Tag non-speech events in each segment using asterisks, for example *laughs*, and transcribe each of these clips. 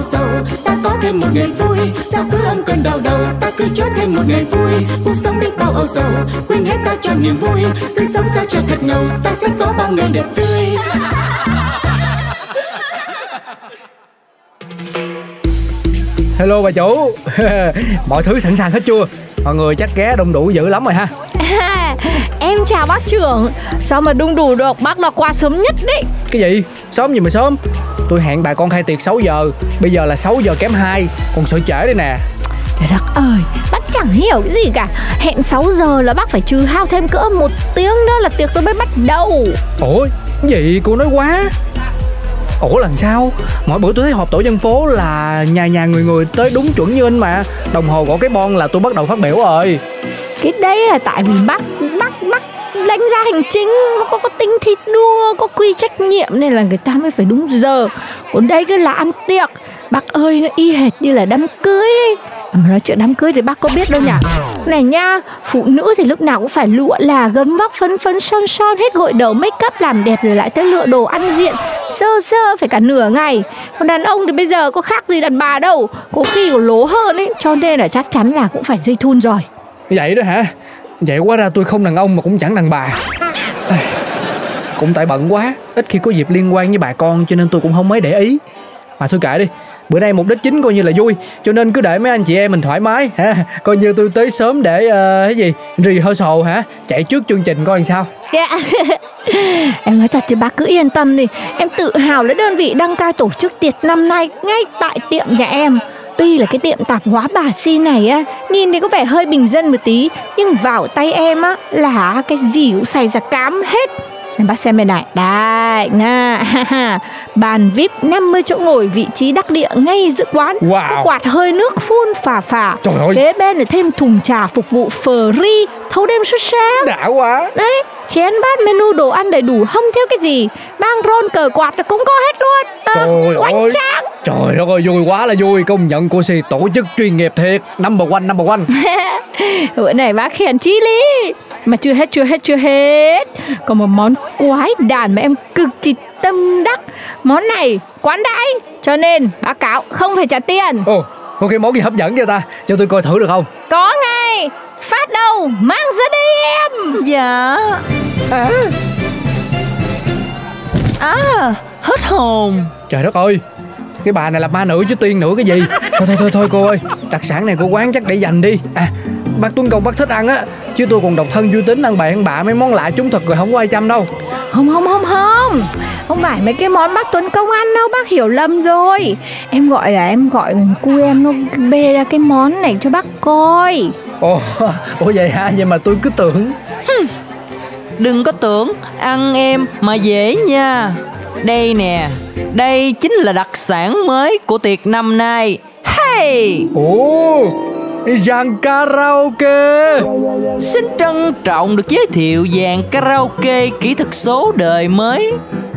âu sầu ta có thêm một ngày vui, sao cứ âm cơn đau đầu? Ta cứ cho thêm một ngày vui, cuộc sống đi bao âu sầu. Quên hết ta cho niềm vui, cứ sống sao cho thật ngầu. Ta sẽ có bao ngày đẹp tươi. Hello bà chủ. *laughs* Mọi thứ sẵn sàng hết chưa? Mọi người chắc ghé đông đủ dữ lắm rồi ha. À, *laughs* em chào bác trưởng. Sao mà đung đủ được? Bác là qua sớm nhất đấy. Cái gì? Sớm gì mà sớm? Tôi hẹn bà con khai tiệc 6 giờ. Bây giờ là 6 giờ kém 2 Còn sợ trễ đây nè. Trời đất ơi Bác chẳng hiểu cái gì cả. Hẹn 6 giờ là bác phải trừ hao thêm cỡ một tiếng nữa là tiệc tôi mới bắt đầu. Ủa gì? Cô nói quá. Ủa lần sao Mỗi bữa tôi thấy họp tổ dân phố là Nhà nhà người người tới đúng chuẩn như anh mà. Đồng hồ gõ cái bon là tôi bắt đầu phát biểu rồi cái đấy là tại vì bác Bác Bác đánh giá hành chính nó có có tinh thi đua, có quy trách nhiệm nên là người ta mới phải đúng giờ. Còn đây cứ là ăn tiệc, bác ơi, nó y hệt như là đám cưới ấy. À, mà nói chuyện đám cưới thì bác có biết đâu nhỉ? Này nha, phụ nữ thì lúc nào cũng phải lụa là, gấm vóc phấn phấn, son son, hết gội đầu, make up làm đẹp rồi lại tới lựa đồ ăn diện. Sơ sơ, phải cả nửa ngày. Còn đàn ông thì bây giờ có khác gì đàn bà đâu, có khi còn lố hơn ấy. Cho nên là chắc chắn là cũng phải dây thun rồi. Vậy đó hả? Vậy quá ra tôi không đàn ông mà cũng chẳng đàn bà. Cũng tại bận quá. Ít khi có dịp liên quan với bà con Cho nên tôi cũng không mấy để ý. Mà thôi kệ đi. Bữa nay mục đích chính coi như là vui Cho nên cứ để mấy anh chị em mình thoải mái ha. Coi như tôi tới sớm để uh, cái gì? Rehearsal hả? Chạy trước chương trình coi làm sao. Dạ. *laughs* Em nói thật chứ bác cứ yên tâm đi. Em tự hào là đơn vị đăng cai tổ chức tiệc năm nay Ngay tại tiệm nhà em. Tuy là cái tiệm tạp hóa bà Si này á Nhìn thì có vẻ hơi bình dân một tí Nhưng vào tay em á Là cái gì cũng xài ra cám hết. Em bác xem bên này. Đây nha. *laughs* Bàn VIP 50 chỗ ngồi vị trí đắc địa ngay giữa quán. Wow. Có quạt hơi nước phun phà phà Trời ơi. Kế bên là thêm thùng trà phục vụ free Thâu đêm suốt sáng. Đã quá. Đấy, chén bát menu đồ ăn đầy đủ không thiếu cái gì? Bang rôn cờ quạt là cũng có hết luôn. À, Trời Oánh ơi. tráng Trời đất ơi vui quá là vui. Công nhận cô Si tổ chức chuyên nghiệp thiệt. Number one number one. *laughs* Bữa này bác khen chí lý Mà chưa hết chưa hết chưa hết. Còn một món quái đản mà em cực kỳ tâm đắc. Món này quán đãi Cho nên báo cáo không phải trả tiền. Ồ có cái món gì hấp dẫn cho ta? Cho tôi coi thử được không? Có ngay. Phát đâu mang ra đây em. Dạ. À hết hồn. Trời đất ơi Cái bà này là ma nữ chứ tiên nữ cái gì? Thôi thôi thôi thôi cô ơi. Đặc sản này của quán chắc để dành đi. À bác Tuấn Công bác thích ăn á. Chứ tôi còn độc thân vui tính ăn bậy ăn bạ mấy món lạ chúng thật rồi không có ai chăm đâu. Không không không không. Không phải mấy cái món bác Tuấn Công ăn đâu. Bác hiểu lầm rồi. Em gọi là em gọi cu em nó bê ra cái món này cho bác coi. Ồ, ủa vậy hả? Vậy mà tôi cứ tưởng. Đừng có tưởng. Ăn em mà dễ nha Đây nè Đây chính là đặc sản mới của tiệc năm nay. Hey! Ồ, dàn karaoke. Xin trân trọng được giới thiệu dàn karaoke kỹ thuật số đời mới.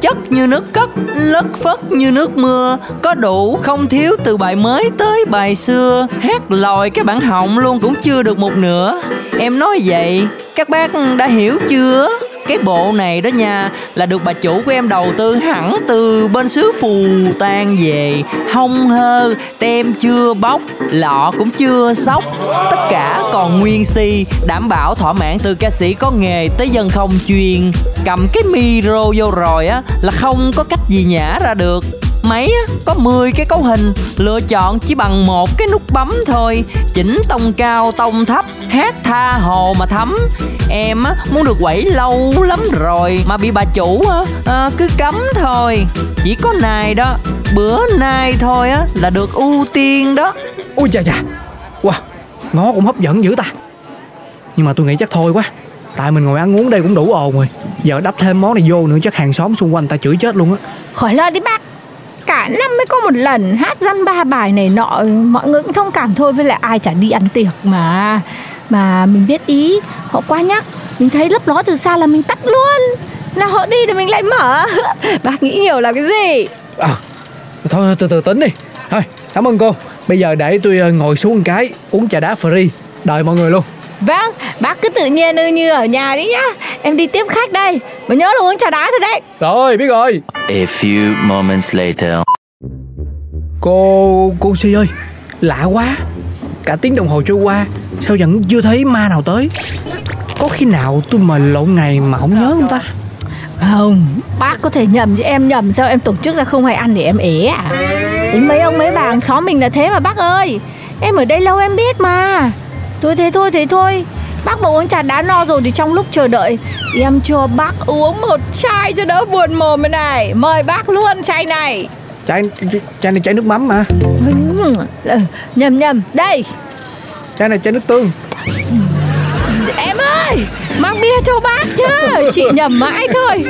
Chất như nước cất, lất phất như nước mưa Có đủ không thiếu từ bài mới tới bài xưa. Hát lòi cái bản họng luôn cũng chưa được một nửa. Em nói vậy, các bác đã hiểu chưa? Cái bộ này đó nha Là được bà chủ của em đầu tư hẳn từ bên xứ phù tan về. Hông hơ, tem chưa bóc, lọ cũng chưa sóc Tất cả còn nguyên si Đảm bảo thỏa mãn từ ca sĩ có nghề tới dân không chuyên. Cầm cái micro vô rồi á Là không có cách gì nhả ra được. Máy á, có 10 cái cấu hình Lựa chọn chỉ bằng một cái nút bấm thôi. Chỉnh tông cao tông thấp Hát tha hồ mà thấm. Em á, muốn được quẩy lâu lắm rồi Mà bị bà chủ á, à, cứ cấm thôi. Chỉ có này đó Bữa nay thôi á là được ưu tiên đó. Ôi chà chà Wow, ngó cũng hấp dẫn dữ ta. Nhưng mà tôi nghĩ chắc thôi quá Tại mình ngồi ăn uống đây cũng đủ ồn rồi. Giờ đắp thêm món này vô nữa chắc hàng xóm xung quanh ta chửi chết luôn á. Khỏi lo đi bác Cả năm mới có một lần hát dăm ba bài này nọ. Mọi người cũng thông cảm thôi Với lại ai chả đi ăn tiệc mà Mà mình biết ý. Họ qua nhắc. Mình thấy lấp ló từ xa là mình tắt luôn. Nào họ đi thì mình lại mở. *laughs* Bác nghĩ nhiều là cái gì? À, Thôi từ từ tính đi. Thôi cảm ơn cô. Bây giờ để tôi ờ, ngồi xuống một cái Uống trà đá free. Đợi mọi người luôn. Vâng, bác cứ tự nhiên như, như ở nhà đi nhá. Em đi tiếp khách đây. Mà nhớ là uống trà đá thôi đấy. Rồi biết rồi. A few moments later. Cô... cô Si ơi Lạ quá. Cả tiếng đồng hồ trôi qua Sao vẫn chưa thấy ma nào tới? Có khi nào tôi mời lộn ngày mà không nhớ không ta? Không, bác có thể nhầm chứ em nhầm. Sao em tổ chức ra không hay ăn để em ế à? Tính mấy ông mấy bà hàng xóm mình là thế mà bác ơi. Em ở đây lâu em biết mà Thôi thế thôi thế thôi. Bác mà uống trà đá no rồi thì trong lúc chờ đợi Em cho bác uống một chai cho đỡ buồn mồm này này. Mời bác luôn chai này. Chai, chai này chai nước mắm mà. Ừ, Nhầm nhầm, đây. Chai này chai nước tương. Em ơi, mang bia cho bác nhá. Chị nhầm mãi thôi.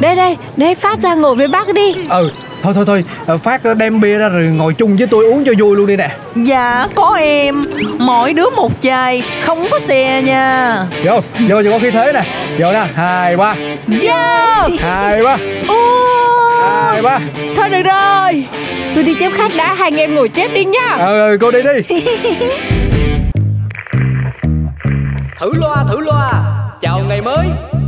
Đây đây, đây phát ra ngồi với bác đi. Ừ Thôi thôi thôi. Ờ, Phát đem bia ra rồi ngồi chung với tôi uống cho vui luôn đi nè. Dạ có em. Mỗi đứa một chai. Không có xe nha. Vô Vô cho có khí thế nè. Vô nè. Hai ba. Vô Hai ba. Ui, Hai ba. Thôi được rồi. Tôi đi tiếp khách đã, hai anh em ngồi tiếp đi nhá Ờ ừ, cô đi đi. *laughs* Thử loa thử loa. Chào ngày mới